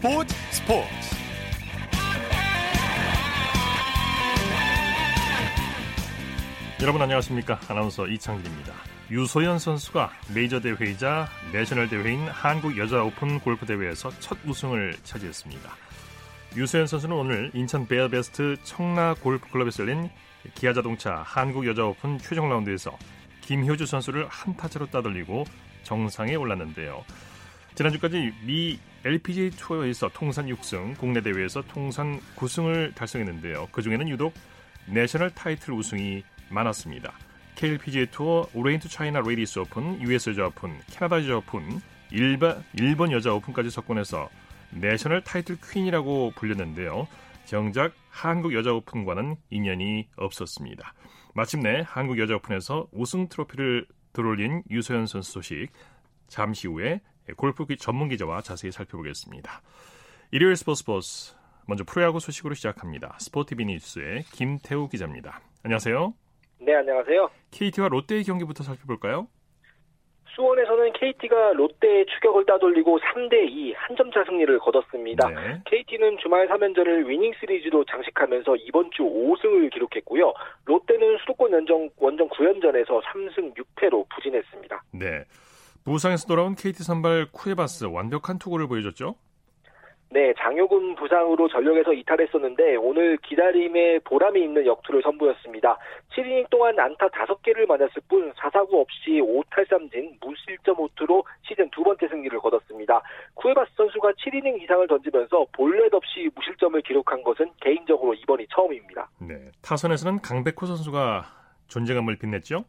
스포츠 스포츠. 여러분 안녕하십니까? 아나운서 이창진입니다. 유소연 선수가 메이저 대회이자 내셔널 대회인 한국 여자 오픈 골프 대회에서 첫 우승을 차지했습니다. 유소연 선수는 오늘 인천 베어즈베스트 청라 골프 클럽에서 열린 기아자동차 한국 여자 오픈 최종 라운드에서 김효주 선수를 한 타차로 따돌리고 정상에 올랐는데요. 지난주까지 미 LPGA 투어에서 통산 6승, 국내 대회에서 통산 9승을 달성했는데요. 그 중에는 유독 내셔널 타이틀 우승이 많았습니다. KLPGA 투어, 오리엔트 차이나 레이디스 오픈, US 여자 오픈, 캐나다 여자 오픈, 일반, 일본 여자 오픈까지 석권해서 내셔널 타이틀 퀸이라고 불렸는데요. 정작 한국 여자 오픈과는 인연이 없었습니다. 마침내 한국 여자 오픈에서 우승 트로피를 들어올린 유소연 선수 소식 잠시 후에 골프 전문 기자와 자세히 살펴보겠습니다. 일요일 스포츠 버스 먼저 프로야구 소식으로 시작합니다. 스포티비 뉴스의 김태우 기자입니다. 안녕하세요. 네, 안녕하세요. KT와 롯데의 경기부터 살펴볼까요? 수원에서는 KT가 롯데의 추격을 따돌리고 3대2 한 점 차 승리를 거뒀습니다. 네. KT는 주말 3연전을 위닝 시리즈로 장식하면서 이번 주 5승을 기록했고요. 롯데는 수도권 원정, 원정 9연전에서 3승 6패로 부진했습니다. 네. 부상에서 돌아온 KT 선발 쿠에바스 완벽한 투구를 보여줬죠? 네, 장효근 부상으로 전력에서 이탈했었는데 오늘 기다림에 보람이 있는 역투를 선보였습니다. 7이닝 동안 안타 5개를 맞았을 뿐 4사구 없이 5탈삼진 무실점 호투로 시즌 두 번째 승리를 거뒀습니다. 쿠에바스 선수가 7이닝 이상을 던지면서 볼넷 없이 무실점을 기록한 것은 개인적으로 이번이 처음입니다. 네, 타선에서는 강백호 선수가 존재감을 빛냈죠?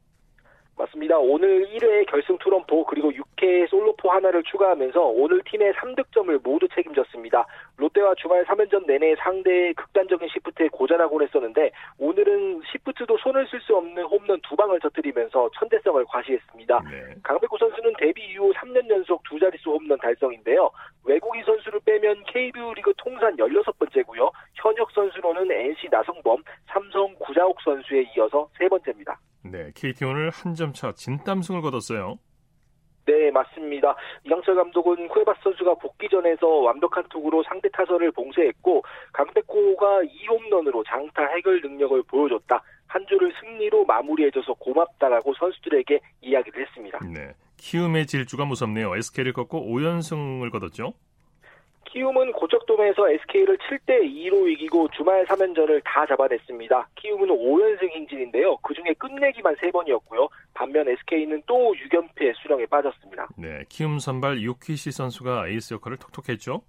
맞습니다. 오늘 1회 결승 투런포 그리고 6회 솔로포 하나를 추가하면서 오늘 팀의 3득점을 모두 책임졌습니다. 롯데와 주말 3연전 내내 상대의 극단적인 시프트에 고전하곤 했었는데 오늘은 시프트도 손을 쓸 수 없는 홈런 두 방을 터뜨리면서 천대성을 과시했습니다. 네. 강백호 선수는 데뷔 이후 3년 연속 두 자릿수 홈런 달성인데요. 외국인 선수를 빼면 KBO 리그 통산 16번째고요. 현역 선수로는 NC 나성범, 삼성 구자욱 선수에 이어서 세 번째입니다. 네, KT 오늘 한 점 차 진땀승을 거뒀어요. 네, 맞습니다. 이강철 감독은 쿠에바스 선수가 복귀 전에서 완벽한 투구로 상대 타선을 봉쇄했고 강백호가 2홈런으로 장타 해결 능력을 보여줬다. 한 주를 승리로 마무리해줘서 고맙다라고 선수들에게 이야기를 했습니다. 네, 키움의 질주가 무섭네요. SK를 꺾고 5연승을 거뒀죠. 키움은 고척돔에서 SK를 7대 2로 이기고 주말 3연전을 다 잡아냈습니다. 키움은 5연승 행진인데요. 그중에 끝내기만 3번이었고요. 반면 SK는 또 6연패 수령에 빠졌습니다. 네, 키움 선발 요키시 선수가 에이스 역할을 톡톡히 했죠.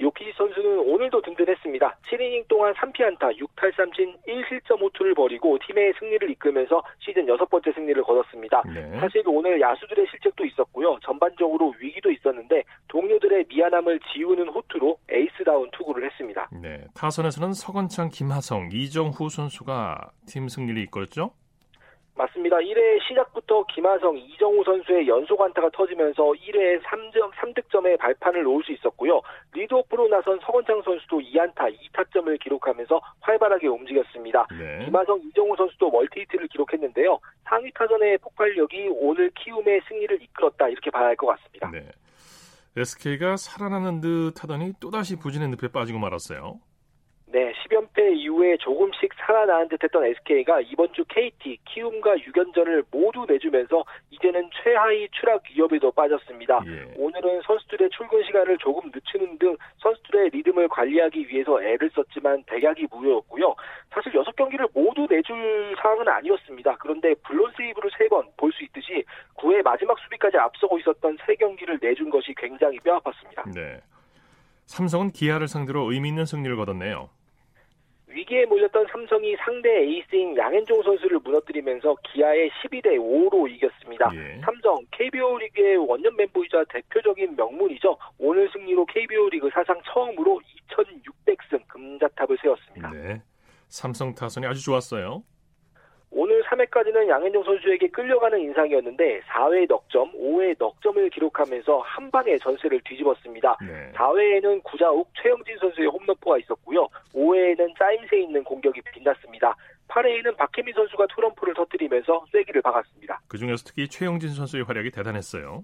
요키시 선수는 오늘도 든든했습니다. 7이닝 동안 3피안타, 6탈삼진, 1실점 호투를 벌이고 팀의 승리를 이끌면서 시즌 여섯 번째 승리를 거뒀습니다. 네. 사실 오늘 야수들의 실책도 있었고요. 전반적으로 위기도 있었는데 동료들의 미안함을 지우는 호투로 에이스다운 투구를 했습니다. 네, 타선에서는 서건창, 김하성, 이정후 선수가 팀 승리를 이끌었죠? 맞습니다. 1회 시작부터 김하성, 이정우 선수의 연속 안타가 터지면서 1회 3점, 3득점의 발판을 놓을 수 있었고요. 리드오프로 나선 서건창 선수도 2안타, 2타점을 기록하면서 활발하게 움직였습니다. 네. 김하성, 이정우 선수도 멀티히트를 기록했는데요. 상위 타선의 폭발력이 오늘 키움의 승리를 이끌었다 이렇게 봐야 할 것 같습니다. 네. SK가 살아나는 듯 하더니 또다시 부진의 늪에 빠지고 말았어요. 네, 10연패 이후에 조금씩 살아나는 듯 했던 SK가 이번 주 KT, 키움과 6연전을 모두 내주면서 이제는 최하위 추락 위협에도 빠졌습니다. 예. 오늘은 선수들의 출근 시간을 조금 늦추는 등 선수들의 리듬을 관리하기 위해서 애를 썼지만 대약이 무효였고요. 사실 6경기를 모두 내줄 상황은 아니었습니다. 그런데 블론 세이브를 3번 볼 수 있듯이 9회 마지막 수비까지 앞서고 있었던 3경기를 내준 것이 굉장히 뼈아팠습니다. 네. 삼성은 기아를 상대로 의미 있는 승리를 거뒀네요. 위기에 몰렸던 삼성이 상대 에이스인 양현종 선수를 무너뜨리면서 기아에 12대 5로 이겼습니다. 예. 삼성 KBO 리그의 원년 멤버이자 대표적인 명문이죠. 오늘 승리로 KBO 리그 사상 처음으로 2,600승 금자탑을 세웠습니다. 네. 삼성 타선이 아주 좋았어요. 오늘 3회까지는 양현종 선수에게 끌려가는 인상이었는데 4회 넉점, 5회 넉점을 기록하면서 한 방에 전세를 뒤집었습니다. 네. 4회에는 구자욱, 최영진 선수의 홈런포가 있었고요. 5회에는 짜임새 있는 공격이 빛났습니다. 8회에는 박혜민 선수가 트럼프를 터뜨리면서 쐐기를 박았습니다. 그중에서 특히 최영진 선수의 활약이 대단했어요.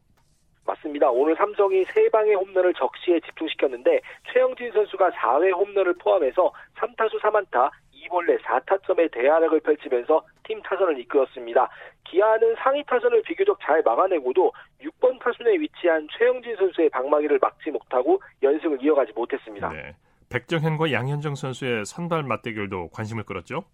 맞습니다. 오늘 삼성이 세 방의 홈런을 적시에 집중시켰는데 최영진 선수가 4회 홈런을 포함해서 3타수 3안타 2볼넷 4타점의 대활약을 펼치면서 팀 타선을 이끌었습니다. 기아는 상위 타선을 비교적 잘 막아내고도 6번 타순에 위치한 최영진 선수의 방망이를 막지 못하고 연승을 이어가지 못했습니다. 네. 백정현과 양현정 선수의 선발 맞대결도 관심을 끌었죠?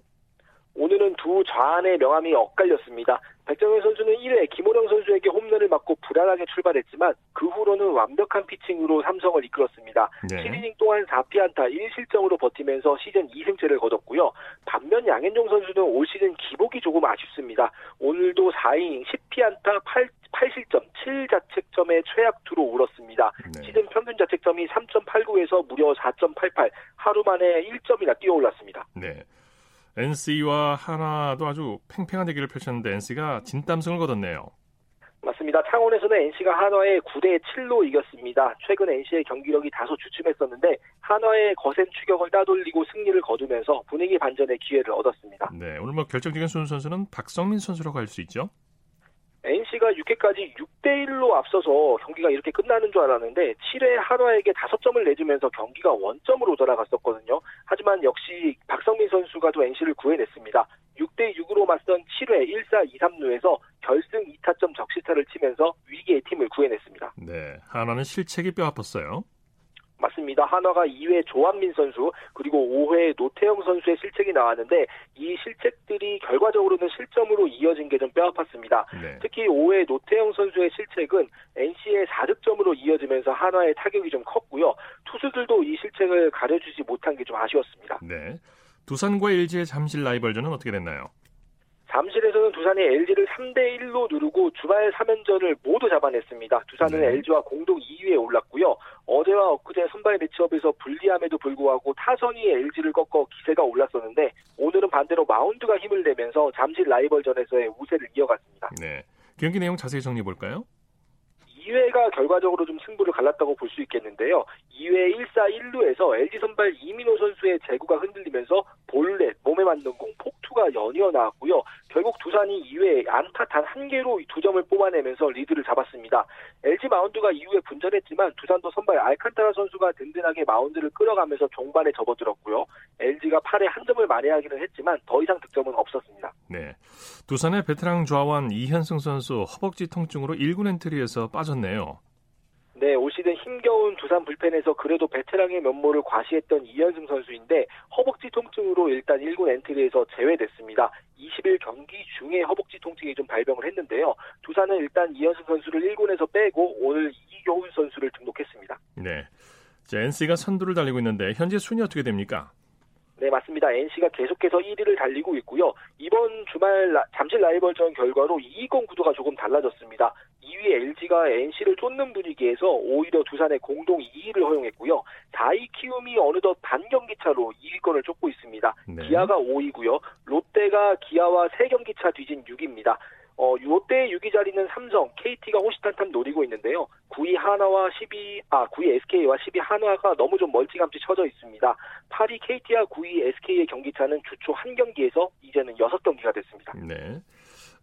오늘은 두 좌안의 명함이 엇갈렸습니다. 백정현 선수는 1회 김호령 선수에게 홈런을 맞고 불안하게 출발했지만 그 후로는 완벽한 피칭으로 삼성을 이끌었습니다. 네. 7이닝 동안 4피안타 1실점으로 버티면서 시즌 2승째를 거뒀고요. 반면 양현종 선수는 올 시즌 기복이 조금 아쉽습니다. 오늘도 4이닝 10피안타 8 8실점, 7자책점의 최악투로 울었습니다. 네. 시즌 평균 자책점이 3.89에서 무려 4.88, 하루 만에 1점이나 뛰어올랐습니다. 네. NC와 하나도 아주 팽팽한 대결을 펼쳤는데 NC가 진땀승을 거뒀네요. 맞습니다. 창원에서는 NC가 한화에 9대 7로 이겼습니다. 최근 NC의 경기력이 다소 주춤했었는데 한화의 거센 추격을 따돌리고 승리를 거두면서 분위기 반전의 기회를 얻었습니다. 네, 오늘 뭐 결정적인 선수는 박성민 선수라고 할 수 있죠. NC가 6회까지 6대 1로 앞서서 경기가 이렇게 끝나는 줄 알았는데 7회 한화에게 5점을 내주면서 경기가 원점으로 돌아갔었거든요. 하지만 역시 박성민 선수가 또 NC를 구해냈습니다. 6대 6으로 맞선 7회 1사 2, 3루에서 결승 2타점 적시타를 치면서 위기의 팀을 구해냈습니다. 네, 한화는 실책이 뼈아팠어요. 맞습니다. 한화가 2회 조한민 선수 그리고 5회 노태영 선수의 실책이 나왔는데 이 실책들이 결과적으로는 실점으로 이어진 게 좀 뼈아팠습니다. 네. 특히 5회 노태영 선수의 실책은 NC의 4득점으로 이어지면서 한화의 타격이 좀 컸고요. 투수들도 이 실책을 가려주지 못한 게 좀 아쉬웠습니다. 네. 두산과 LG의 잠실 라이벌전은 어떻게 됐나요? 잠실에서는 두산이 LG를 3대 1로 누르고 주말 3연전을 모두 잡아냈습니다. 두산은 네. LG와 공동 2위에 올랐고요. 어제와 엊그제 선발 매치업에서 불리함에도 불구하고 타선이 LG를 꺾어 기세가 올랐었는데 오늘은 반대로 마운드가 힘을 내면서 잠실 라이벌전에서의 우세를 이어갔습니다. 네. 경기 내용 자세히 정리해 볼까요? 2회가 결과적으로 좀 승부를 갈랐다고 볼 수 있겠는데요. 2회 1사 1루에서 LG 선발 이민호 선수의 제구가 흔들리면서 볼넷, 몸에 맞는 공, 폭투가 연이어 나왔고요. 결국 두산이 2회 안타 단 한 개로 두 점을 뽑아내면서 리드를 잡았습니다. LG 마운드가 이후에 분전했지만 두산도 선발 알칸타라 선수가 든든하게 마운드를 끌어가면서 종반에 접어들었고요. LG가 8회 한 점을 만회하기는 했지만 더 이상 득점은 없었습니다. 네. 두산의 베테랑 좌완 이현승 선수 허벅지 통증으로 1군 엔트리에서 빠졌네요. 네, 올 시즌 힘겨운 두산 불펜에서 그래도 베테랑의 면모를 과시했던 이현승 선수인데 허벅지 통증으로 일단 1군 엔트리에서 제외됐습니다. 20일 경기 중에 허벅지 통증이 좀 발병을 했는데요. 두산은 일단 이현승 선수를 1군에서 빼고 오늘 이교훈 선수를 등록했습니다. 네. 자, NC가 선두를 달리고 있는데 현재 순위 어떻게 됩니까? 네, 맞습니다. NC가 계속해서 1위를 달리고 있고요. 이번 주말 잠실 라이벌전 결과로 2위권 구도가 조금 달라졌습니다. 2위 LG가 NC를 쫓는 분위기에서 오히려 두산의 공동 2위를 허용했고요. 4위 키움이 어느덧 반경기 차로 2위권을 쫓고 있습니다. 네. 기아가 5위고요. 롯데가 기아와 3경기 차 뒤진 6위입니다. 어, 롯데의 6위 자리는 삼성, KT가 호시탄탄 노리고 있는데요. 9위 하나와 10위, 아, 9위 SK와 10위 한화가 너무 좀 멀찌감치 쳐져 있습니다. 8위 KT와 9위 SK의 경기차는 주초 한 경기에서 이제는 6경기가 됐습니다. 네.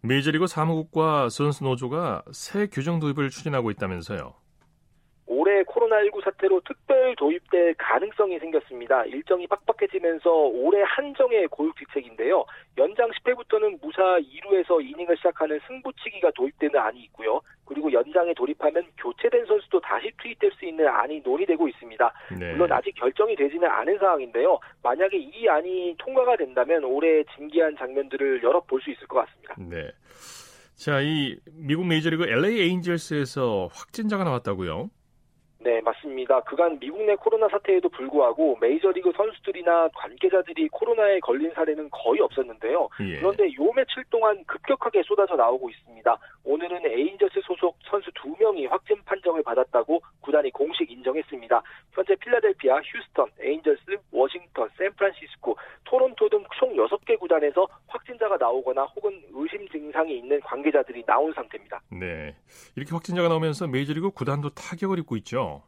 메이저리그 사무국과 선수 노조가 새 규정 도입을 추진하고 있다면서요. 올해 코로나19 사태로 특별 도입될 가능성이 생겼습니다. 일정이 빡빡해지면서 올해 한정의 고육직책인데요. 연장 10회부터는 무사 2루에서 이닝을 시작하는 승부치기가 도입되는 안이 있고요. 그리고 연장에 돌입하면 교체된 선수도 다시 투입될 수 있는 안이 논의되고 있습니다. 네. 물론 아직 결정이 되지는 않은 상황인데요. 만약에 이 안이 통과가 된다면 올해 진기한 장면들을 여러 볼 수 있을 것 같습니다. 네. 자, 이 미국 메이저리그 LA 에인절스에서 확진자가 나왔다고요? 네, 맞습니다. 그간 미국 내 코로나 사태에도 불구하고 메이저리그 선수들이나 관계자들이 코로나에 걸린 사례는 거의 없었는데요. 예. 그런데 요 며칠 동안 급격하게 쏟아져 나오고 있습니다. 오늘은 에인절스 소속 선수 두 명이 확진 판정을 받았다고 구단이 공식 인정했습니다. 현재 필라델피아, 휴스턴, 에인절스, 워싱턴, 샌프란시스코, 토론토 등 총 6개 구단에서 확진자가 나오거나 혹은 의심 증상이 있는 관계자들이 나온 상태입니다. 네. 이렇게 확진자가 나오면서 메이저리그 구단도 타격을 입고 있죠.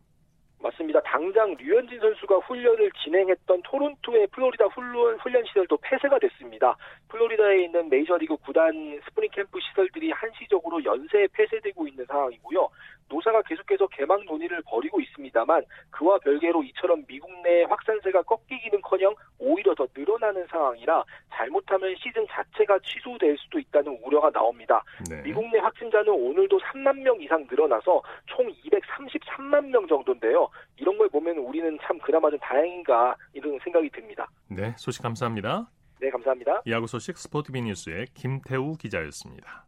맞습니다. 당장 류현진 선수가 훈련을 진행했던 토론토의 플로리다 훈련, 훈련 시설도 폐쇄가 됐습니다. 플로리다에 있는 메이저리그 구단 스프링 캠프 시설들이 한시적으로 연쇄 폐쇄되고 있는 상황이고요. 노사가 계속해서 개막 논의를 벌이고 있습니다만 그와 별개로 이처럼 미국 내 확산세가 꺾이기는커녕 오히려 더 늘어나는 상황이라 잘못하면 시즌 자체가 취소될 수도 있다는 우려가 나옵니다. 네. 미국 내 확진자는 오늘도 3만 명 이상 늘어나서 총 233만 명 정도인데요. 이런 걸 보면 우리는 참 그나마 좀 다행인가 이런 생각이 듭니다. 네, 소식 감사합니다. 네, 감사합니다. 야구 소식 스포티비 뉴스의 김태우 기자였습니다.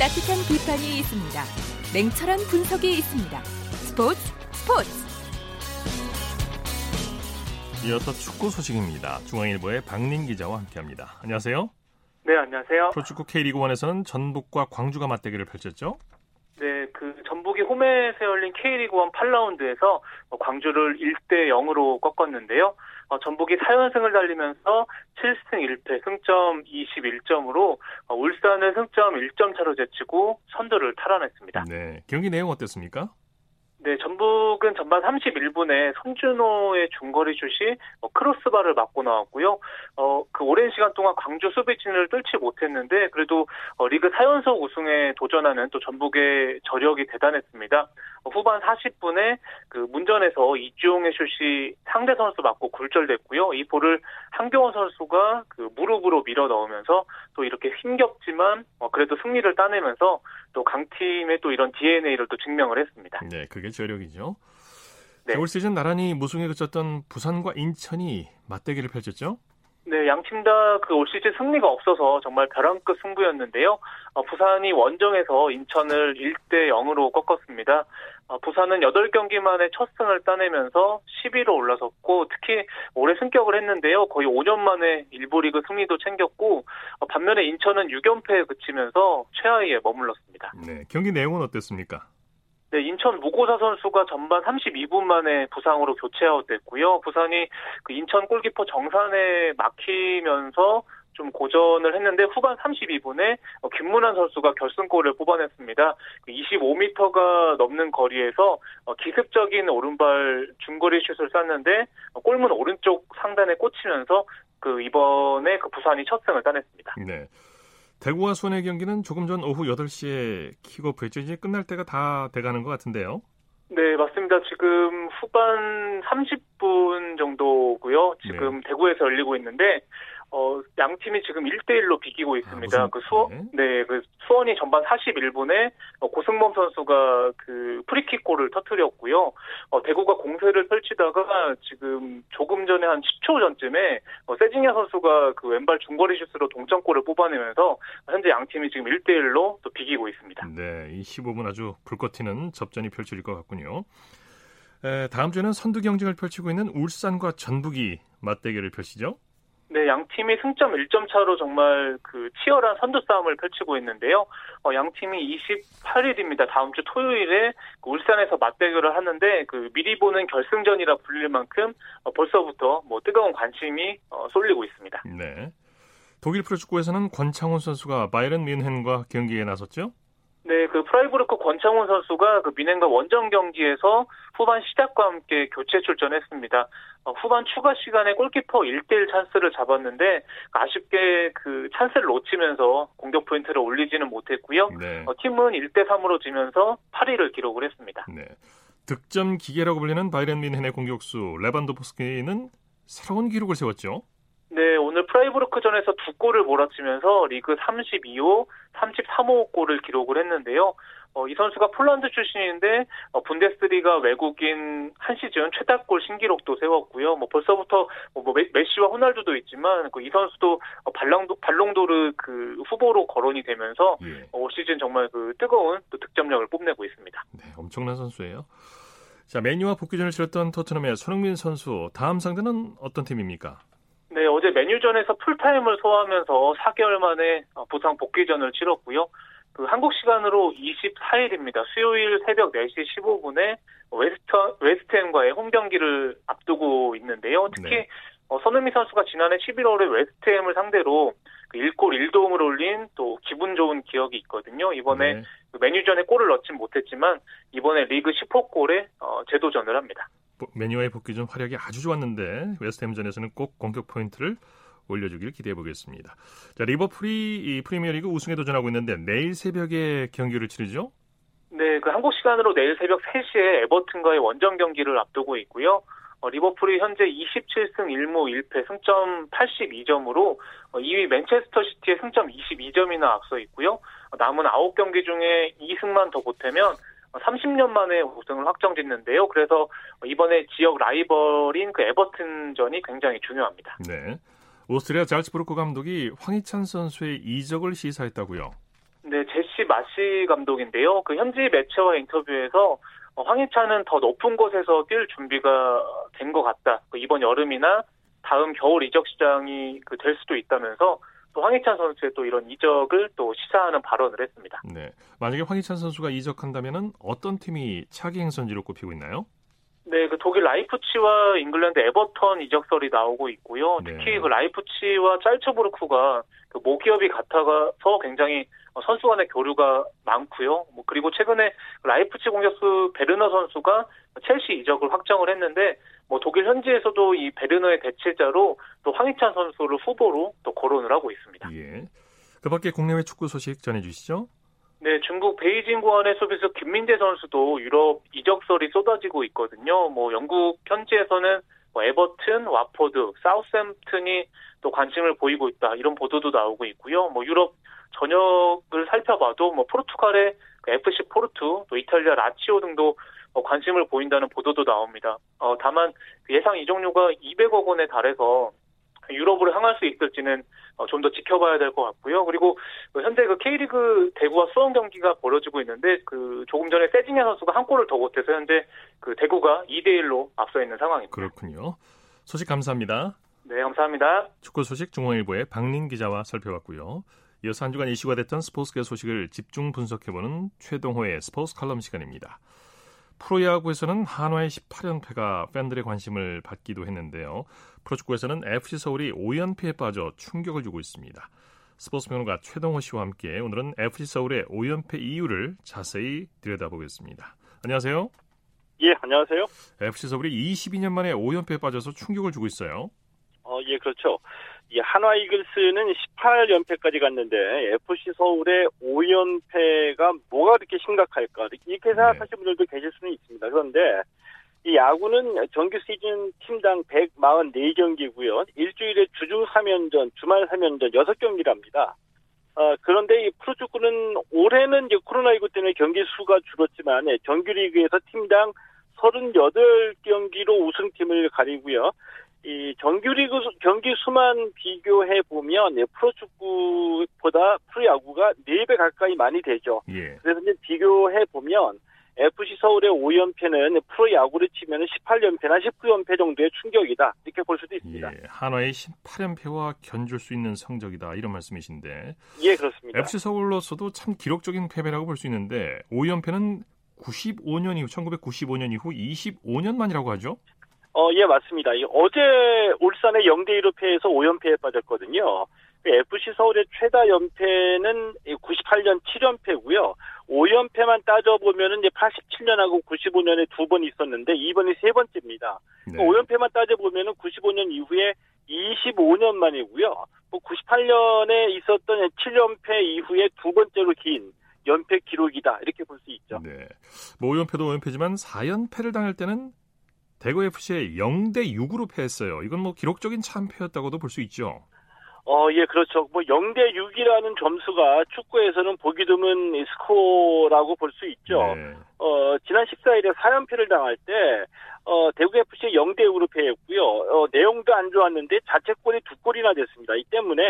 따뜻한 비판이 있습니다. 냉철한 분석이 있습니다. 스포츠 스포츠. 이어서 축구 소식입니다. 중앙일보의 박민 기자와 함께합니다. 안녕하세요. 네, 안녕하세요. 프로축구 K리그 1에서는 전북과 광주가 맞대결을 펼쳤죠? 네, 그 전북이 홈에서 열린 K리그 1 8라운드에서 광주를 1대 0으로 꺾었는데요. 어, 전북이 4연승을 달리면서 7승 1패 승점 21점으로 어, 울산을 승점 1점 차로 제치고 선두를 탈환했습니다. 네, 경기 내용 어땠습니까? 네, 전북은 전반 31분에 손준호의 중거리 슛이 어, 크로스바를 맞고 나왔고요. 어, 그 오랜 시간 동안 광주 수비진을 뚫지 못했는데 그래도 어, 리그 4연속 우승에 도전하는 또 전북의 저력이 대단했습니다. 어, 후반 40분에 그 문전에서 이주용의 슛이 상대 선수 맞고 굴절됐고요. 이 볼을 한경원 선수가 그 무릎으로 밀어 넣으면서 또 이렇게 힘겹지만 어, 그래도 승리를 따내면서 또 강팀의 또 이런 DNA를 또 증명을 했습니다. 네, 그게 저력이죠. 네. 올 시즌 나란히 무승에 그쳤던 부산과 인천이 맞대결을 펼쳤죠? 네, 양팀 다 그 올 시즌 승리가 없어서 정말 벼랑끝 승부였는데요. 어, 부산이 원정에서 인천을 1대 0으로 꺾었습니다. 어, 부산은 8경기 만에 첫 승을 따내면서 10위로 올라섰고 특히 올해 승격을 했는데요. 거의 5년 만에 일부 리그 승리도 챙겼고 어, 반면에 인천은 6연패에 그치면서 최하위에 머물렀습니다. 네, 경기 내용은 어땠습니까? 네, 인천 무고사 선수가 전반 32분 만에 부상으로 교체 아웃됐고요. 부산이 그 인천 골키퍼 정산에 막히면서 좀 고전을 했는데 후반 32분에 어, 김문환 선수가 결승골을 뽑아냈습니다. 25m가 그 넘는 거리에서 어, 기습적인 오른발 중거리 슛을 쐈는데 어, 골문 오른쪽 상단에 꽂히면서 그 이번에 그 부산이 첫 승을 따냈습니다. 네. 대구와 손해 경기는 조금 전 오후 8시에 킥오프 했죠. 이제 끝날 때가 다 돼가는 것 같은데요. 네, 맞습니다. 지금 후반 30분 정도고요. 지금 네. 대구에서 열리고 있는데 어, 양 팀이 지금 1대1로 비기고 있습니다. 아, 그 수원, 네, 그 수원이 전반 41분에 어, 고승범 선수가 그 프리킥 골을 터트렸고요. 어, 대구가 공세를 펼치다가 지금 조금 전에 한 10초 전쯤에 어, 세징야 선수가 그 왼발 중거리 슛으로 동점골을 뽑아내면서 현재 양 팀이 지금 1대1로 또 비기고 있습니다. 네, 이 15분 아주 불꽃 튀는 접전이 펼쳐질 것 같군요. 에, 다음 주에는 선두 경쟁을 펼치고 있는 울산과 전북이 맞대결을 펼치죠. 네, 양 팀이 승점 1점 차로 정말 그 치열한 선두 싸움을 펼치고 있는데요. 어, 양 팀이 28일입니다. 다음 주 토요일에 그 울산에서 맞대결을 하는데 그 미리 보는 결승전이라 불릴 만큼 어, 벌써부터 뭐 뜨거운 관심이 어, 쏠리고 있습니다. 네. 독일 프로축구에서는 권창훈 선수가 바이에른 뮌헨과 경기에 나섰죠? 네, 그 프라이부르크 권창훈 선수가 그 뮌헨과 원정 경기에서 후반 시작과 함께 교체 출전했습니다. 어, 후반 추가 시간에 골키퍼 1대1 찬스를 잡았는데 아쉽게 그 찬스를 놓치면서 공격 포인트를 올리지는 못했고요. 네. 어, 팀은 1대3으로 지면서 8위를 기록을 했습니다. 네. 득점 기계라고 불리는 바이에른 뮌헨의 공격수 레반도프스키는 새로운 기록을 세웠죠. 네, 오늘 프라이부르크전에서 두 골을 몰아치면서 리그 32호, 33호 골을 기록을 했는데요. 어, 이 선수가 폴란드 출신인데 어, 분데스리가 외국인 한 시즌 최다골 신기록도 세웠고요. 뭐 벌써부터 뭐, 뭐 메시와 호날두도 있지만 그 이 선수도 어, 발랑도 발롱도르 그 후보로 거론이 되면서 예. 어, 올 시즌 정말 그 뜨거운 또 득점력을 뽐내고 있습니다. 네, 엄청난 선수예요. 자, 메뉴와 복귀전을 치렀던 토트넘의 손흥민 선수 다음 상대는 어떤 팀입니까? 네, 어제 메뉴전에서 풀타임을 소화하면서 4개월 만에 어, 부상 복귀전을 치렀고요. 그 한국 시간으로 24일입니다. 수요일 새벽 4시 15분에 웨스트, 웨스트햄과의 홈 경기를 앞두고 있는데요. 특히 네. 어, 손흥민 선수가 지난해 11월에 웨스트햄을 상대로 그 1골 1도움을 올린 또 기분 좋은 기억이 있거든요. 이번에 네. 그 맨유전에 골을 넣진 못했지만 이번에 리그 10호 골에 어, 재도전을 합니다. 맨유와의 복귀 전 활약이 아주 좋았는데 웨스트햄전에서는 꼭 공격 포인트를 올려주길 기대해 보겠습니다. 자 리버풀이 프리미어리그 우승에 도전하고 있는데 내일 새벽에 경기를 치르죠? 네, 그 한국 시간으로 내일 새벽 3시에 에버튼과의 원정 경기를 앞두고 있고요. 어, 리버풀이 현재 27승 1무 1패 승점 82점으로 어, 2위 맨체스터 시티의 승점 22점이나 앞서 있고요. 어, 남은 9경기 중에 2승만 더 보태면 30년 만에 우승을 확정짓는데요. 그래서 이번에 지역 라이벌인 그 에버튼전이 굉장히 중요합니다. 네. 오스트리아 잘츠부르크 감독이 황희찬 선수의 이적을 시사했다고요. 네, 제시 마시 감독인데요. 그 현지 매체와 인터뷰에서 황희찬은 더 높은 곳에서 뛸 준비가 된 것 같다. 그 이번 여름이나 다음 겨울 이적 시장이 그 될 수도 있다면서 또 황희찬 선수의 또 이런 이적을 또 시사하는 발언을 했습니다. 네, 만약에 황희찬 선수가 이적한다면은 어떤 팀이 차기 행선지로 꼽히고 있나요? 네, 그 독일 라이프치히와 잉글랜드 에버턴 이적설이 나오고 있고요. 특히 네. 그 라이프치히와 잘츠부르크가 그 모기업이 같아서 굉장히 선수 간의 교류가 많고요. 뭐 그리고 최근에 라이프치히 공격수 베르너 선수가 첼시 이적을 확정을 했는데 뭐 독일 현지에서도 이 베르너의 대체자로 또 황희찬 선수를 후보로 또 거론을 하고 있습니다. 예. 그밖에 국내외 축구 소식 전해주시죠. 네, 중국 베이징 궈안의 수비수 김민재 선수도 유럽 이적설이 쏟아지고 있거든요. 뭐 영국 현지에서는 뭐 에버튼, 왓포드, 사우샘프턴이 또 관심을 보이고 있다 이런 보도도 나오고 있고요. 뭐 유럽 전역을 살펴봐도 뭐 포르투갈의 그 FC 포르투, 또 이탈리아 라치오 등도 어, 관심을 보인다는 보도도 나옵니다. 어, 다만 그 예상 이적료가 200억 원에 달해서 유럽으로 향할 수 있을지는 어, 좀더 지켜봐야 될 것 같고요. 그리고 그 현재 그 K리그 대구와 수원 경기가 벌어지고 있는데 그 조금 전에 세징야 선수가 한 골을 더 못해서 현재 그 대구가 2대 1로 앞서 있는 상황입니다. 그렇군요. 소식 감사합니다. 네, 감사합니다. 축구 소식 중앙일보의 박린 기자와 살펴봤고요. 이어서 한 주간 이슈가 됐던 스포츠계 소식을 집중 분석해보는 최동호의 스포츠 칼럼 시간입니다. 프로야구에서는 한화의 18연패가 팬들의 관심을 받기도 했는데요. 프로축구에서는 FC 서울이 5연패에 빠져 충격을 주고 있습니다. 스포츠 평론가 최동호 씨와 함께 오늘은 FC 서울의 5연패 이유를 자세히 들여다보겠습니다. 안녕하세요. 예, 안녕하세요. FC 서울이 22년 만에 5연패에 빠져서 충격을 주고 있어요. 어, 예, 그렇죠. 이 한화 이글스는 18연패까지 갔는데 FC 서울의 5연패가 뭐가 그렇게 심각할까 이렇게 생각하시는 분들도 계실 수는 있습니다. 그런데 이 야구는 정규 시즌 팀당 144경기고요. 일주일에 주중 3연전, 주말 3연전 6경기랍니다. 어, 그런데 이 프로축구는 올해는 이제 코로나19 때문에 경기 수가 줄었지만 예, 정규리그에서 팀당 38경기로 우승팀을 가리고요. 이 정규리그 수- 경기 수만 비교해 보면 예, 프로축구보다 프로야구가 4배 가까이 많이 되죠. 예. 그래서 이제 비교해 보면 FC 서울의 5연패는 프로야구를 치면 18연패나 19연패 정도의 충격이다. 이렇게 볼 수도 있습니다. 예, 한화의 18연패와 견줄 수 있는 성적이다 이런 말씀이신데 예, 그렇습니다. FC 서울로서도 참 기록적인 패배라고 볼 수 있는데 5연패는 95년 이후 1995년 이후 25년 만이라고 하죠. 어, 예, 맞습니다. 이 어제 울산의 0대1로 패해서 5연패에 빠졌거든요. 그 FC 서울의 최다 연패는 98년 7연패고요. 5연패만 따져보면은 이제 87년하고 95년에 두 번 있었는데 이번이 세 번째입니다. 네. 5연패만 따져보면은 95년 이후에 25년 만이고요. 뭐 98년에 있었던 7연패 이후에 두 번째로 긴 연패 기록이다. 이렇게 볼 수 있죠. 네. 뭐 5연패도 5연패지만 4연패를 당할 때는 대구 FC에 0대 6으로 패했어요. 이건 뭐 기록적인 참패였다고도 볼 수 있죠. 어, 예, 그렇죠. 뭐 0대 6이라는 점수가 축구에서는 보기 드문 이 스코어라고 볼 수 있죠. 네. 어, 지난 14일에 4연패를 당할 때, 어, 대구 FC 0대 6으로 패했고요. 어, 내용도 안 좋았는데 자책골이 두 골이나 됐습니다. 이 때문에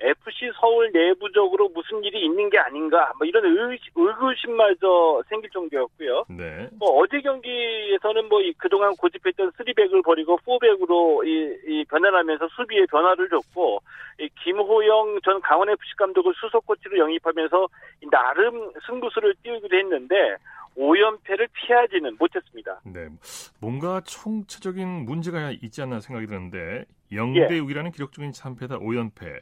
FC 서울 내부적으로 무슨 일이 있는 게 아닌가, 뭐 이런 의, 의구심마저 생길 정도였고요. 네. 뭐 어제 경기에서는 뭐 이 그동안 고집했던 3백을 버리고 4백으로 이, 이 변환하면서 수비에 변화를 줬고 이 김호영 전 강원 FC 감독을 수석 코치로 영입하면서 이 나름 승부수를 띄우기도 했는데 5연패를 피하지는 못했습니다. 네. 뭔가 총체적인 문제가 있지 않나 생각이 드는데 0대 예. 6이라는 기록적인 참패에다 5연패.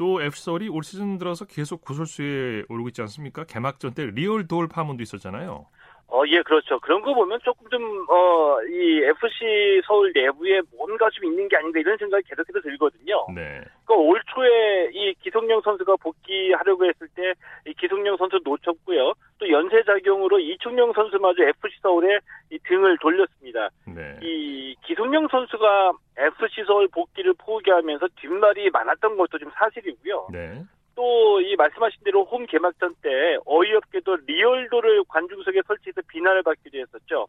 또 서울이 올 시즌 들어서 계속 구설수에 오르고 있지 않습니까? 개막전 때 리얼 돌 파문도 있었잖아요. 어, 어, 예, 그렇죠. 그런 거 보면 조금 좀, 어, 이 FC 서울 내부에 뭔가 좀 있는 게 아닌가 이런 생각이 계속해서 들거든요. 네. 그러니까 올 초에 이 기성용 선수가 복귀하려고 했을 때 이 기성용 선수 놓쳤고요. 또 연쇄작용으로 이충용 선수마저 FC 서울에 이 등을 돌렸습니다. 네. 이 기성용 선수가 FC 서울 복귀를 포기하면서 뒷말이 많았던 것도 좀 사실이고요. 네. 또 이 말씀하신 대로 홈 개막전 때 어이없게도 리얼도를 관중석에 설치해서 비난을 받기도 했었죠.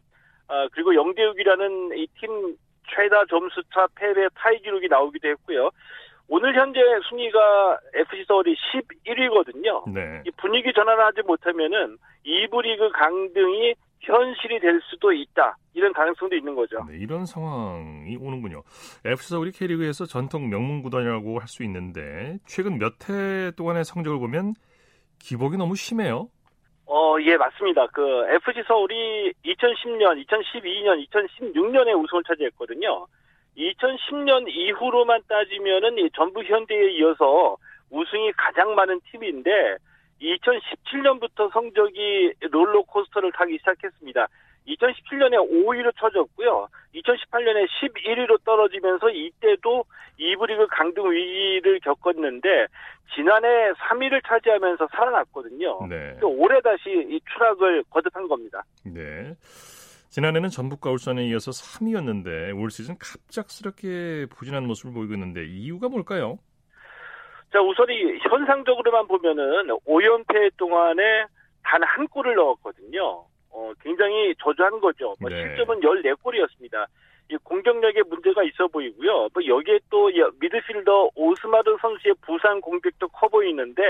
아, 그리고 0대6이라는 이 팀 최다 점수차 패배 타이 기록이 나오기도 했고요. 오늘 현재 순위가 FC 서울이 11위거든요. 네. 이 분위기 전환을 하지 못하면은 2부 리그 강등이 현실이 될 수도 있다. 이런 가능성도 있는 거죠. 네, 이런 상황이 오는군요. FC 서울이 K리그에서 전통 명문 구단이라고 할 수 있는데 최근 몇 해 동안의 성적을 보면 기복이 너무 심해요. 어, 예, 맞습니다. 그 FC 서울이 2010년, 2012년, 2016년에 우승을 차지했거든요. 2010년 이후로만 따지면은 이 전북 현대에 이어서 우승이 가장 많은 팀인데 2017년부터 성적이 롤러코스터를 타기 시작했습니다. 2017년에 5위로 쳐졌고요. 2018년에 11위로 떨어지면서 이때도 2부 리그 강등 위기를 겪었는데 지난해 3위를 차지하면서 살아났거든요. 네. 또 올해 다시 이 추락을 거듭한 겁니다. 네. 지난해는 전북과 울산에 이어서 3위였는데 올 시즌 갑작스럽게 부진한 모습을 보이고 있는데 이유가 뭘까요? 자, 우선 이 현상적으로만 보면은 5연패 동안에 단 한 골을 넣었거든요. 어, 굉장히 저조한 거죠. 뭐 네. 실점은 14골이었습니다. 이 공격력에 문제가 있어 보이고요. 뭐 여기에 또이 미드필더 오스마르 선수의 부상 공격도 커 보이는데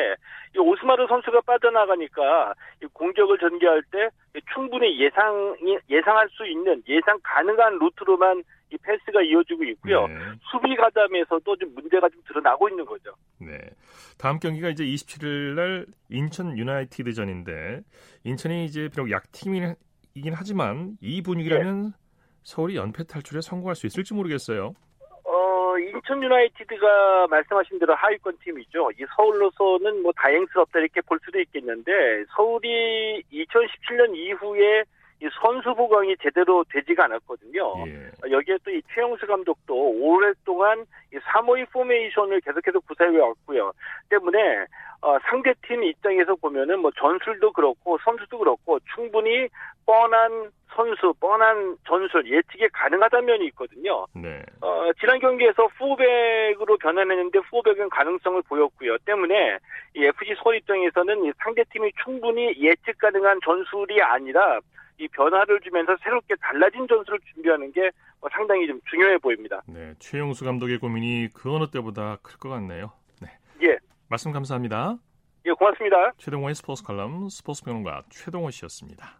이 오스마르 선수가 빠져나가니까 이 공격을 전개할 때 충분히 예상이 예상할 수 있는 예상 가능한 루트로만 이 패스가 이어지고 있고요. 네. 수비 가담에서도 좀 문제가 좀 드러나고 있는 거죠. 네. 다음 경기가 이제 27일 날 인천 유나이티드전인데 인천이 이제 비록 약팀이긴 하지만 이 분위기라면 서울이 연패 탈출에 성공할 수 있을지 모르겠어요. 어, 인천 유나이티드가 말씀하신 대로 하위권 팀이죠. 이 서울로서는 뭐 다행스럽다 이렇게 볼 수도 있겠는데 서울이 2017년 이후에 이 선수 보강이 제대로 되지가 않았거든요. 예. 여기에 또 이 최영수 감독도 오랫동안 이352 포메이션을 계속해서 구사해 왔고요. 때문에 어, 상대팀 입장에서 보면은 뭐 전술도 그렇고 선수도 그렇고 충분히 뻔한 선수, 뻔한 전술 예측이 가능하다는 면이 있거든요. 네. 어, 지난 경기에서 후백으로 변환했는데 후백은 가능성을 보였고요. 때문에 이 FC 서울 입장에서는 이 상대팀이 충분히 예측 가능한 전술이 아니라 이 변화를 주면서 새롭게 달라진 전술을 준비하는 게 어, 상당히 좀 중요해 보입니다. 네. 최용수 감독의 고민이 그 어느 때보다 클 것 같네요. 네. 예, 말씀 감사합니다. 예, 고맙습니다. 최동호의 스포츠 칼럼 스포츠 평론가 최동호 씨였습니다.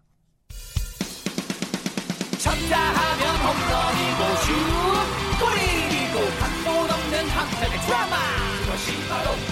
쳤다 하면 홈런이고 슛 골이고 각본 없는 한편의 드라마 그것이 바로 그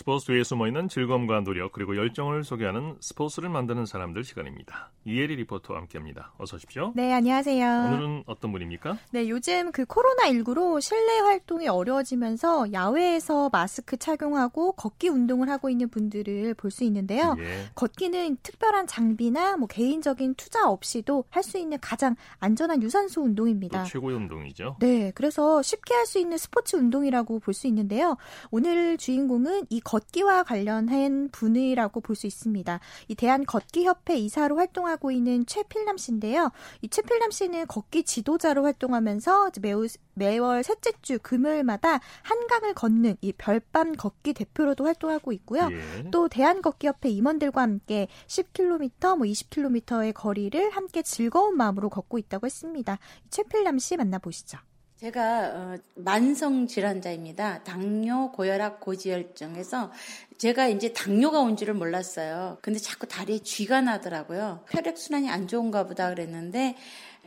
스포츠 뒤에 숨어있는 즐거움과 노력 그리고 열정을 소개하는 스포츠를 만드는 사람들 시간입니다. 이혜리 리포터와 함께합니다. 어서 오십시오. 네, 안녕하세요. 오늘은 어떤 분입니까? 네, 요즘 그 코로나19로 실내 활동이 어려워지면서 야외에서 마스크 착용하고 걷기 운동을 하고 있는 분들을 볼 수 있는데요. 예. 걷기는 특별한 장비나 뭐 개인적인 투자 없이도 할 수 있는 가장 안전한 유산소 또 운동입니다. 최고의 운동이죠. 네, 그래서 쉽게 할 수 있는 스포츠 운동이라고 볼 수 있는데요. 오늘 주인공은 이 걷기와 관련한 분이라고 볼 수 있습니다. 이 대한 걷기 협회 이사로 활동하고 있는 최필남 씨인데요. 이 최필남 씨는 걷기 지도자로 활동하면서 매우 매월 셋째 주 금요일마다 한강을 걷는 이 별밤 걷기 대표로도 활동하고 있고요. 예. 또 대한 걷기 협회 임원들과 함께 10km, 뭐 20km의 거리를 함께 즐거운 마음으로 걷고 있다고 했습니다. 최필남 씨 만나보시죠. 제가 어, 만성 질환자입니다. 당뇨, 고혈압, 고지혈증에서 제가 이제 당뇨가 온 줄을 몰랐어요. 근데 자꾸 다리에 쥐가 나더라고요. 혈액 순환이 안 좋은가 보다 그랬는데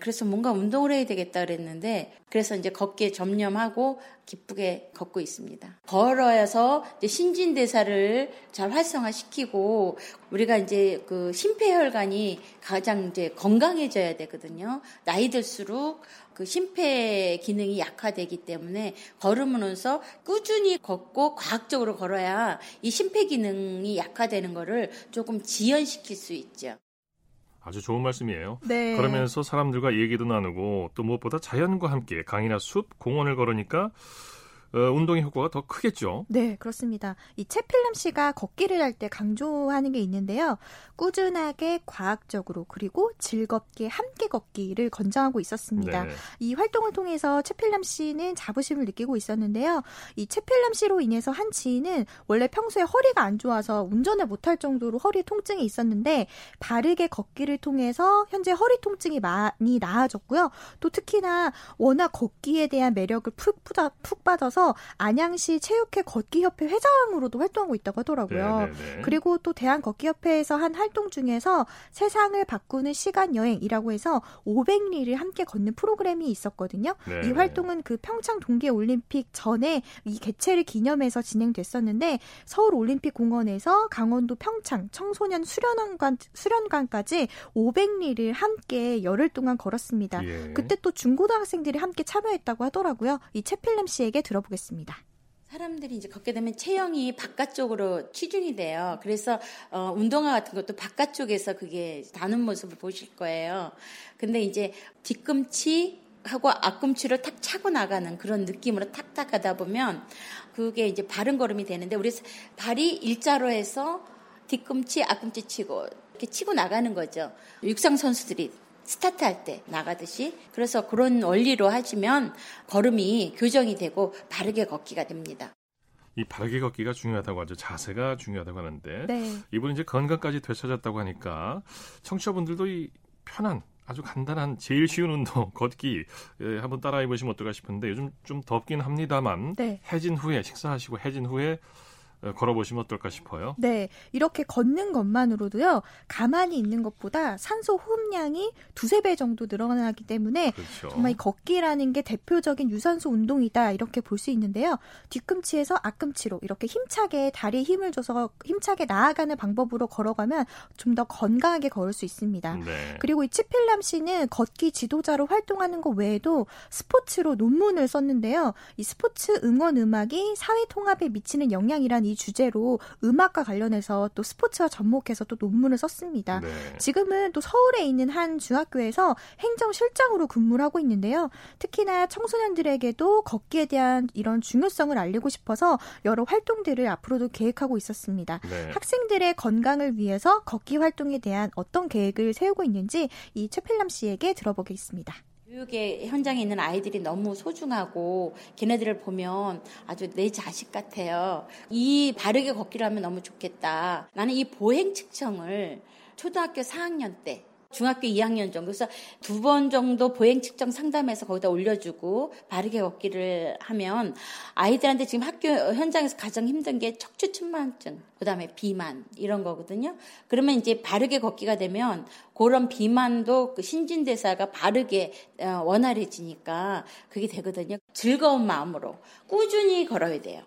그래서 뭔가 운동을 해야 되겠다 그랬는데 그래서 이제 걷기에 점념하고 기쁘게 걷고 있습니다. 걸어서 이제 신진대사를 잘 활성화시키고 우리가 이제 그 심폐혈관이 가장 이제 건강해져야 되거든요. 나이 들수록 그 심폐 기능이 약화되기 때문에 걸으면서 꾸준히 걷고 과학적으로 걸어야 이 심폐 기능이 약화되는 거를 조금 지연시킬 수 있죠. 아주 좋은 말씀이에요. 네. 그러면서 사람들과 얘기도 나누고 또 무엇보다 자연과 함께 강이나 숲, 공원을 걸으니까 어, 운동의 효과가 더 크겠죠. 네, 그렇습니다. 이 채필름 씨가 걷기를 할 때 강조하는 게 있는데요. 꾸준하게 과학적으로 그리고 즐겁게 함께 걷기를 권장하고 있었습니다. 네. 이 활동을 통해서 채필름 씨는 자부심을 느끼고 있었는데요. 이 채필름 씨로 인해서 한 지인은 원래 평소에 허리가 안 좋아서 운전을 못할 정도로 허리 통증이 있었는데 바르게 걷기를 통해서 현재 허리 통증이 많이 나아졌고요. 또 특히나 워낙 걷기에 대한 매력을 푹, 푹 받아서 안양시 체육회 걷기협회 회장으로도 활동하고 있다고 하더라고요. 네, 네, 네. 그리고 또 대한걷기협회에서 한 활동 중에서 세상을 바꾸는 시간 여행이라고 해서 500리를 함께 걷는 프로그램이 있었거든요. 네. 이 활동은 그 평창 동계 올림픽 전에 이 개최를 기념해서 진행됐었는데 서울 올림픽 공원에서 강원도 평창 청소년 수련관 수련관까지 500리를 함께 열흘 동안 걸었습니다. 예. 그때 또 중고등학생들이 함께 참여했다고 하더라고요. 이 채필름 씨에게 들어보겠습니다. 사람들이 이제 걷게 되면 체형이 바깥쪽으로 취준이 돼요. 그래서 어, 운동화 같은 것도 바깥쪽에서 그게 다는 모습을 보실 거예요. 근데 이제 뒤꿈치 하고 앞꿈치를 탁 차고 나가는 그런 느낌으로 탁탁 가다 보면 그게 이제 바른 걸음이 되는데 우리 발이 일자로 해서 뒤꿈치 앞꿈치 치고 이렇게 치고 나가는 거죠. 육상 선수들이 스타트 할 때 나가듯이 그래서 그런 원리로 하시면 걸음이 교정이 되고 바르게 걷기가 됩니다. 이 바르게 걷기가 중요하다고 하죠. 자세가 중요하다고 하는데 네. 이분 이제 건강까지 되찾았다고 하니까 청취자분들도 이 편한 아주 간단한 제일 쉬운 운동 걷기 예, 한번 따라해 보시면 어떨까 싶은데 요즘 좀 덥긴 합니다만 네. 해진 후에 식사하시고 해진 후에 어, 걸어보시면 어떨까 싶어요. 네, 이렇게 걷는 것만으로도요, 가만히 있는 것보다 산소 호흡량이 두세 배 정도 늘어나기 때문에 그렇죠. 정말 이 걷기라는 게 대표적인 유산소 운동이다 이렇게 볼 수 있는데요. 뒤꿈치에서 앞꿈치로 이렇게 힘차게 다리에 힘을 줘서 힘차게 나아가는 방법으로 걸어가면 좀 더 건강하게 걸을 수 있습니다. 네. 그리고 이 치필람 씨는 걷기 지도자로 활동하는 것 외에도 스포츠로 논문을 썼는데요. 이 스포츠 응원 음악이 사회 통합에 미치는 영향이란 이 주제로 음악과 관련해서 또 스포츠와 접목해서 또 논문을 썼습니다. 네. 지금은 또 서울에 있는 한 중학교에서 행정실장으로 근무를 하고 있는데요. 특히나 청소년들에게도 걷기에 대한 이런 중요성을 알리고 싶어서 여러 활동들을 앞으로도 계획하고 있었습니다. 네. 학생들의 건강을 위해서 걷기 활동에 대한 어떤 계획을 세우고 있는지 이 최필남 씨에게 들어보겠습니다. 교육의 현장에 있는 아이들이 너무 소중하고 걔네들을 보면 아주 내 자식 같아요. 이 바르게 걷기를 하면 너무 좋겠다. 나는 이 보행 측정을 초등학교 4학년 때 중학교 2학년 정도 그래서 두 번 정도 보행 측정 상담해서 거기다 올려주고 바르게 걷기를 하면 아이들한테 지금 학교 현장에서 가장 힘든 게 척추 측만증 그다음에 비만 이런 거거든요. 그러면 이제 바르게 걷기가 되면 그런 비만도 그 신진대사가 바르게 어, 원활해지니까 그게 되거든요. 즐거운 마음으로 꾸준히 걸어야 돼요.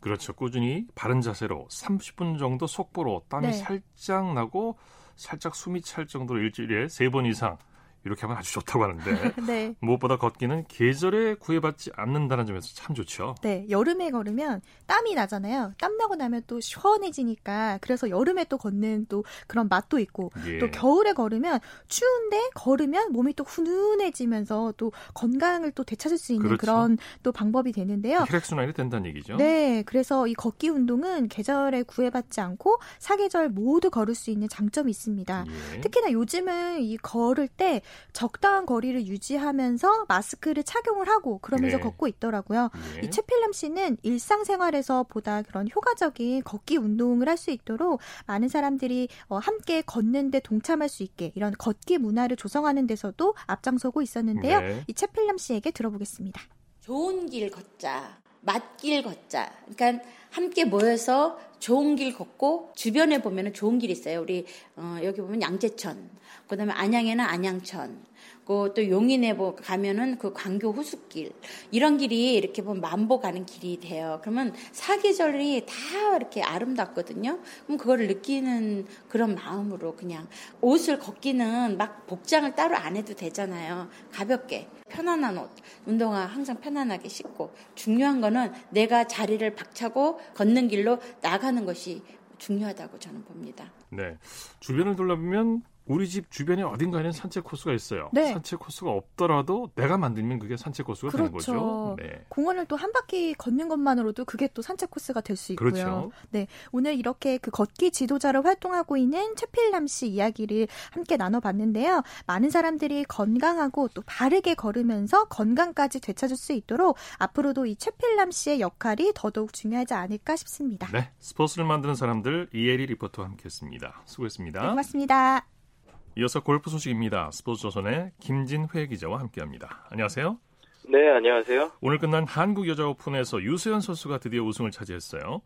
그렇죠. 꾸준히 바른 자세로 30분 정도 속보로 땀이 네. 살짝 나고 살짝 숨이 찰 정도로 일주일에 세 번 이상 이렇게 하면 아주 좋다고 하는데 네. 무엇보다 걷기는 계절에 구애받지 않는다는 점에서 참 좋죠. 네, 여름에 걸으면 땀이 나잖아요. 땀 나고 나면 또 시원해지니까 그래서 여름에 또 걷는 또 그런 맛도 있고 예. 또 겨울에 걸으면 추운데 걸으면 몸이 또 훈훈해지면서 또 건강을 또 되찾을 수 있는 그렇죠. 그런또 방법이 되는데요. 혈액 순환이 된다는 얘기죠. 네, 그래서 이 걷기 운동은 계절에 구애받지 않고 사계절 모두 걸을 수 있는 장점이 있습니다. 예. 특히나 요즘은 이 걸을 때 적당한 거리를 유지하면서 마스크를 착용을 하고 그러면서 네. 걷고 있더라고요. 예. 이 채필름 씨는 일상생활에서 보다 그런 효과적인 걷기 운동을 할 수 있도록 많은 사람들이 어, 함께 걷는데 동참할 수 있게 이런 걷기 문화를 조성하는 데서도 앞장서고 있었는데요. 네. 이 채필름 씨에게 들어보겠습니다. 좋은 길 걷자. 맛길 걷자. 그러니까 함께 모여서 좋은 길 걷고 주변에 보면은 좋은 길 있어요. 우리 어, 여기 보면 양재천, 그다음에 안양에는 안양천, 그 또 용인에 뭐 가면은 그 광교 호수길 이런 길이 이렇게 보면 만보 가는 길이 돼요. 그러면 사계절이 다 이렇게 아름답거든요. 그럼 그거를 느끼는 그런 마음으로 그냥 옷을 걷기는 막 복장을 따로 안 해도 되잖아요. 가볍게 편안한 옷, 운동화 항상 편안하게 신고 중요한 거는 내가 자리를 박차고 걷는 길로 나가는 것이 중요하다고 저는 봅니다. 네. 주변을 둘러보면 우리 집 주변에 어딘가에는 산책 코스가 있어요. 네. 산책 코스가 없더라도 내가 만들면 그게 산책 코스가 되는 그렇죠. 거죠. 네. 공원을 또 한 바퀴 걷는 것만으로도 그게 또 산책 코스가 될 수 있고요. 그렇죠. 네, 오늘 이렇게 그 걷기 지도자로 활동하고 있는 최필남 씨 이야기를 함께 나눠봤는데요. 많은 사람들이 건강하고 또 바르게 걸으면서 건강까지 되찾을 수 있도록 앞으로도 이 최필남 씨의 역할이 더더욱 중요하지 않을까 싶습니다. 네. 스포츠를 만드는 사람들 이혜리 리포터와 함께했습니다. 수고했습니다. 네, 고맙습니다. 이어서 골프 소식입니다. 스포츠 조선의 김진회 기자와 함께합니다. 안녕하세요. 네, 안녕하세요. 오늘 끝난 한국 여자 오픈에서 유소연 선수가 드디어 우승을 차지했어요.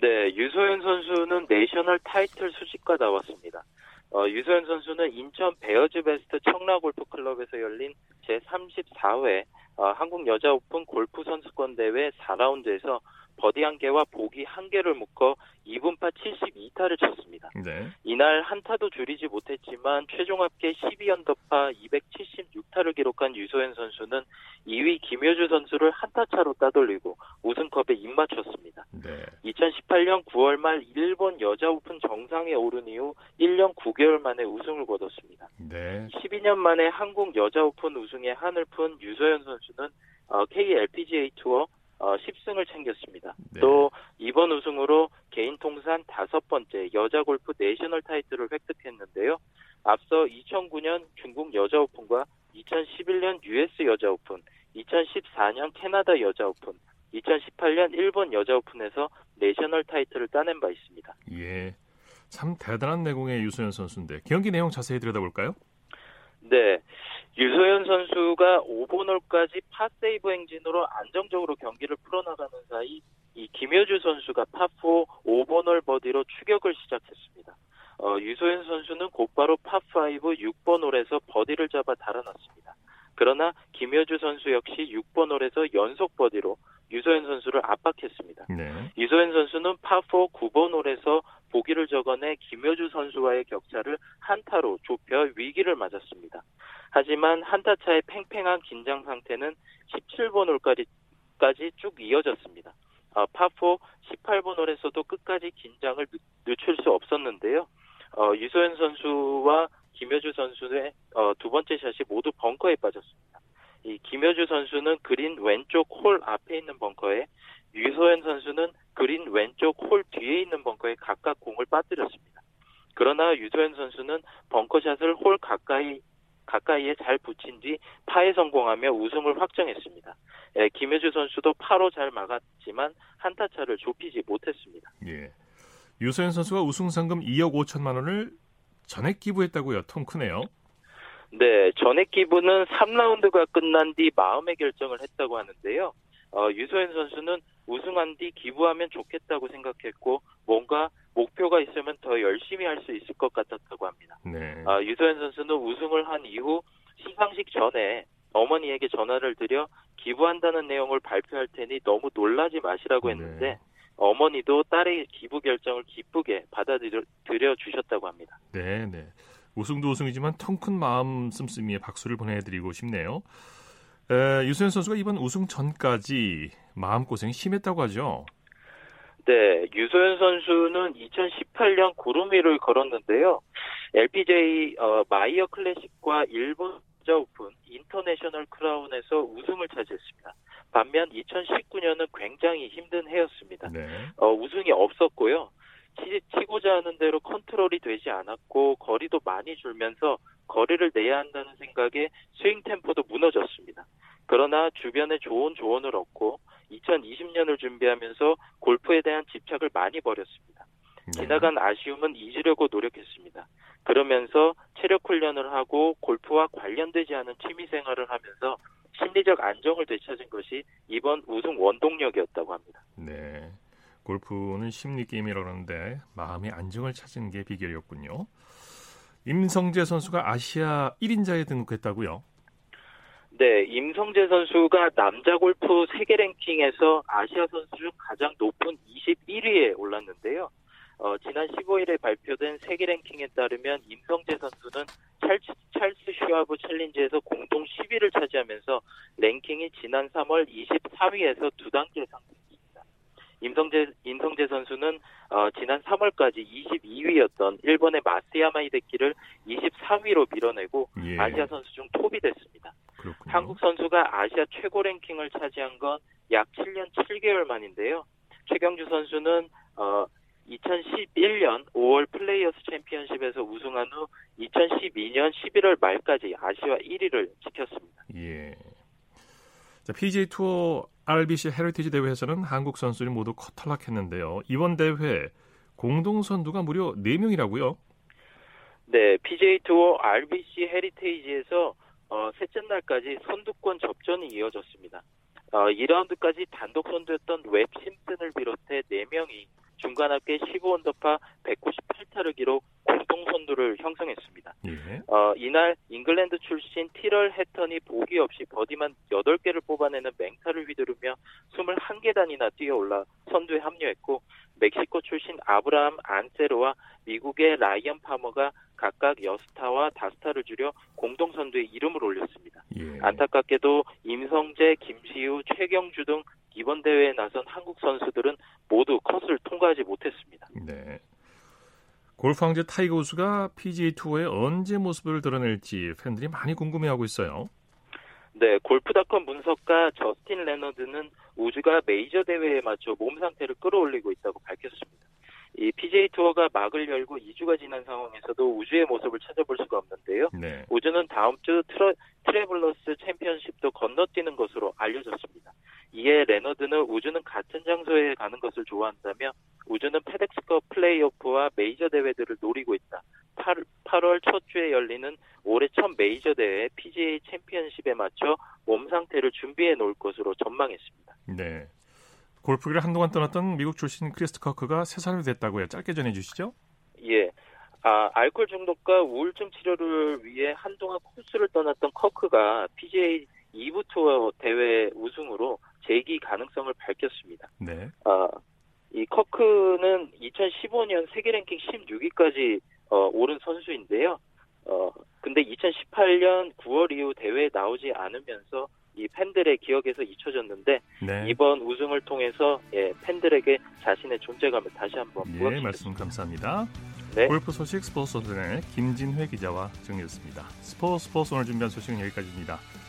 네, 유소연 선수는 내셔널 타이틀 수집가 나왔습니다. 어, 유소연 선수는 인천 베어즈 베스트 청라 골프 클럽에서 열린 제 34회 어, 한국 여자 오픈 골프 선수권 대회 4라운드에서 버디 1개와 보기 1개를 묶어 이븐파 72타를 쳤습니다. 네. 이날 한타도 줄이지 못했지만 최종 합계 12언더파 276타를 기록한 유소연 선수는 2위 김효주 선수를 한타 차로 따돌리고 우승컵에 입맞췄습니다. 네. 2018년 9월 말 일본 여자 오픈 정상에 오른 이후 1년 9개월 만에 우승을 거뒀습니다. 네. 12년 만에 한국 여자 오픈 우승에 한을 푼 유소연 선수는 어, KLPGA 투어 어, 10승을 챙겼습니다. 네. 또 이번 우승으로 개인 통산 다섯 번째 여자 골프 내셔널 타이틀을 획득했는데요. 앞서 2009년 중국 여자 오픈과 2011년 US 여자 오픈, 2014년 캐나다 여자 오픈, 2018년 일본 여자 오픈에서 내셔널 타이틀을 따낸 바 있습니다. 예. 참 대단한 내공의 유소연 선수인데 경기 내용 자세히 들여다볼까요? 네. 유소연 선수가 5번 홀까지 파 세이브 행진으로 안정적으로 경기를 풀어나가는 사이 이 김효주 선수가 파4 5번 홀 버디로 추격을 시작했습니다. 어, 유소연 선수는 곧바로 파5 6번 홀에서 버디를 잡아 달아났습니다. 그러나 김효주 선수 역시 6번 홀에서 연속 버디로 유소연 선수를 압박했습니다. 네. 유소연 선수는 파4 9번 홀에서 보기를 적어내 김효주 선수와의 격차를 한타로 좁혀 위기를 맞았습니다. 하지만 한타 차의 팽팽한 긴장 상태는 17번 홀까지 까지 쭉 이어졌습니다. 어, 파4 18번 홀에서도 끝까지 긴장을 늦- 늦출 수 없었는데요. 어, 유소연 선수와 김효주 선수의 어, 두 번째 샷이 모두 벙커에 빠졌습니다. 이 김효주 선수는 그린 왼쪽 홀 앞에 있는 벙커에 유소연 선수는 그린 왼쪽 홀 뒤에 있는 벙커에 각각 공을 빠뜨렸습니다. 그러나 유소연 선수는 벙커샷을 홀 가까이 가까이에 잘 붙인 뒤 파에 성공하며 우승을 확정했습니다. 예, 김효주 선수도 파로 잘 막았지만 한타 차를 좁히지 못했습니다. 예. 유소연 선수가 우승 상금 2억 5천만 원을 전액 기부했다고요. 통 크네요. 네, 전액 기부는 3라운드가 끝난 뒤 마음의 결정을 했다고 하는데요. 어, 유소연 선수는 우승한 뒤 기부하면 좋겠다고 생각했고 뭔가 목표가 있으면 더 열심히 할 수 있을 것 같았다고 합니다. 네. 아, 유소연 선수는 우승을 한 이후 시상식 전에 어머니에게 전화를 드려 기부한다는 내용을 발표할 테니 너무 놀라지 마시라고 네. 했는데 어머니도 딸의 기부 결정을 기쁘게 받아들여 주셨다고 합니다. 네, 네. 우승도 우승이지만 통큰 마음 씀씀이에 박수를 보내드리고 싶네요. 에, 유소연 선수가 이번 우승 전까지 마음고생이 심했다고 하죠. 네, 유소연 선수는 2018년 구름 위를 걸었는데요. LPGA 어, 마이어 클래식과 일본 여자 오픈 인터내셔널 크라운에서 우승을 차지했습니다. 반면 2019년은 굉장히 힘든 해였습니다. 네. 어, 우승이 없었고요. 치, 치고자 하는 대로 컨트롤이 되지 않았고 거리도 많이 줄면서 거리를 내야 한다는 생각에 스윙 템포도 무너졌습니다. 그러나 주변에 좋은 조언을 얻고 2020년을 준비하면서 골프에 대한 집착을 많이 버렸습니다. 네. 지나간 아쉬움은 잊으려고 노력했습니다. 그러면서 체력 훈련을 하고 골프와 관련되지 않은 취미 생활을 하면서 심리적 안정을 되찾은 것이 이번 우승 원동력이었다고 합니다. 네. 골프는 심리 게임이라고 하는데 마음의 안정을 찾은 게 비결이었군요. 임성재 선수가 아시아 1인자에 등극했다고요? 네, 임성재 선수가 남자 골프 세계 랭킹에서 아시아 선수 중 가장 높은 21위에 올랐는데요. 어, 지난 15일에 발표된 세계 랭킹에 따르면 임성재 선수는 찰스, 찰스 슈와브 챌린지에서 공동 10위를 차지하면서 랭킹이 지난 3월 24위에서 두 단계 상승했습니다. 임성재, 임성재 선수는 어, 지난 3월까지 22위였던 일본의 마쓰야마 히데키를 24위로 밀어내고 예. 아시아 선수 중 톱이 됐습니다. 그렇군요. 한국 선수가 아시아 최고 랭킹을 차지한 건 약 7년 7개월 만인데요. 최경주 선수는 어, 2011년 5월 플레이어스 챔피언십에서 우승한 후 2012년 11월 말까지 아시아 1위를 지켰습니다. 예. 자, PGA 투어 RBC 헤리티지 대회에서는 한국 선수들이 모두 컷 탈락했는데요. 이번 대회 공동 선두가 무려 4명이라고요? 네, PGA 투어 RBC 헤리테이지에서 어, 셋째 날까지 선두권 접전이 이어졌습니다. 어, 2라운드까지 단독 선두였던 웹 심슨을 비롯해 4명이 중간 합계 15언더파 198타를 기록 공동 선두를 형성했습니다. 예. 어, 이날 잉글랜드 출신 티럴 해턴이 보기 없이 버디만 8개를 뽑아내는 맹타를 휘두르며 21계단이나 뛰어 올라 선두에 합류했고 멕시코 출신 아브라함 안세로와 미국의 라이언 파머가 각각 여섯 타와 다섯 타를 줄여 공동 선두에 이름을 올렸습니다. 예. 안타깝게도 임성재, 김시우, 최경주 등 이번 대회에 나선 한국 선수들은 모두 컷을 통과하지 못했습니다. 네. 골프 황제 타이거 우즈가 PGA 투어에 언제 모습을 드러낼지 팬들이 많이 궁금해하고 있어요. 네, 골프닷컴 분석가 저스틴 레너드는 우즈가 메이저 대회에 맞춰 몸 상태를 끌어올리고 있다고 밝혔습니다. 이 PGA 투어가 막을 열고 2주가 지난 상황에서도 우즈의 모습을 찾아볼 수가 없는데요. 네. 우즈는 다음 주 트러, 트래블러스 챔피언십도 건너뛰는 것으로 알려졌습니다. 이에 레너드는 우즈는 같은 장소에 가는 것을 좋아한다며 우즈는 페덱스컵 플레이오프와 메이저 대회들을 노리고 있다. 8, 8월 첫 주에 열리는 올해 첫 메이저 대회 PGA 챔피언십에 맞춰 몸 상태를 준비해 놓을 것으로 전망했습니다. 네. 골프기를 한동안 떠났던 미국 출신 크리스트 커크가 세 살이 됐다고요. 짧게 전해 주시죠. 예. 아, 알코올 중독과 우울증 치료를 위해 한동안 코스를 떠났던 커크가 PGA 2부 투어 대회 우승으로 재기 가능성을 밝혔습니다. 네. 아, 이 커크는 2015년 세계 랭킹 16위까지 어, 오른 선수인데요. 어, 근데 2018년 9월 이후 대회에 나오지 않으면서 이 팬들의 기억에서 잊혀졌는데 네. 이번 우승을 통해서 예, 팬들에게 자신의 존재감을 다시 한번 예, 부각시켰습니다. 말씀 감사합니다. 네. 골프 소식 스포츠 선전의 김진회 기자와 정리했습니다. 스포츠 스포츠 오늘 준비한 소식은 여기까지입니다.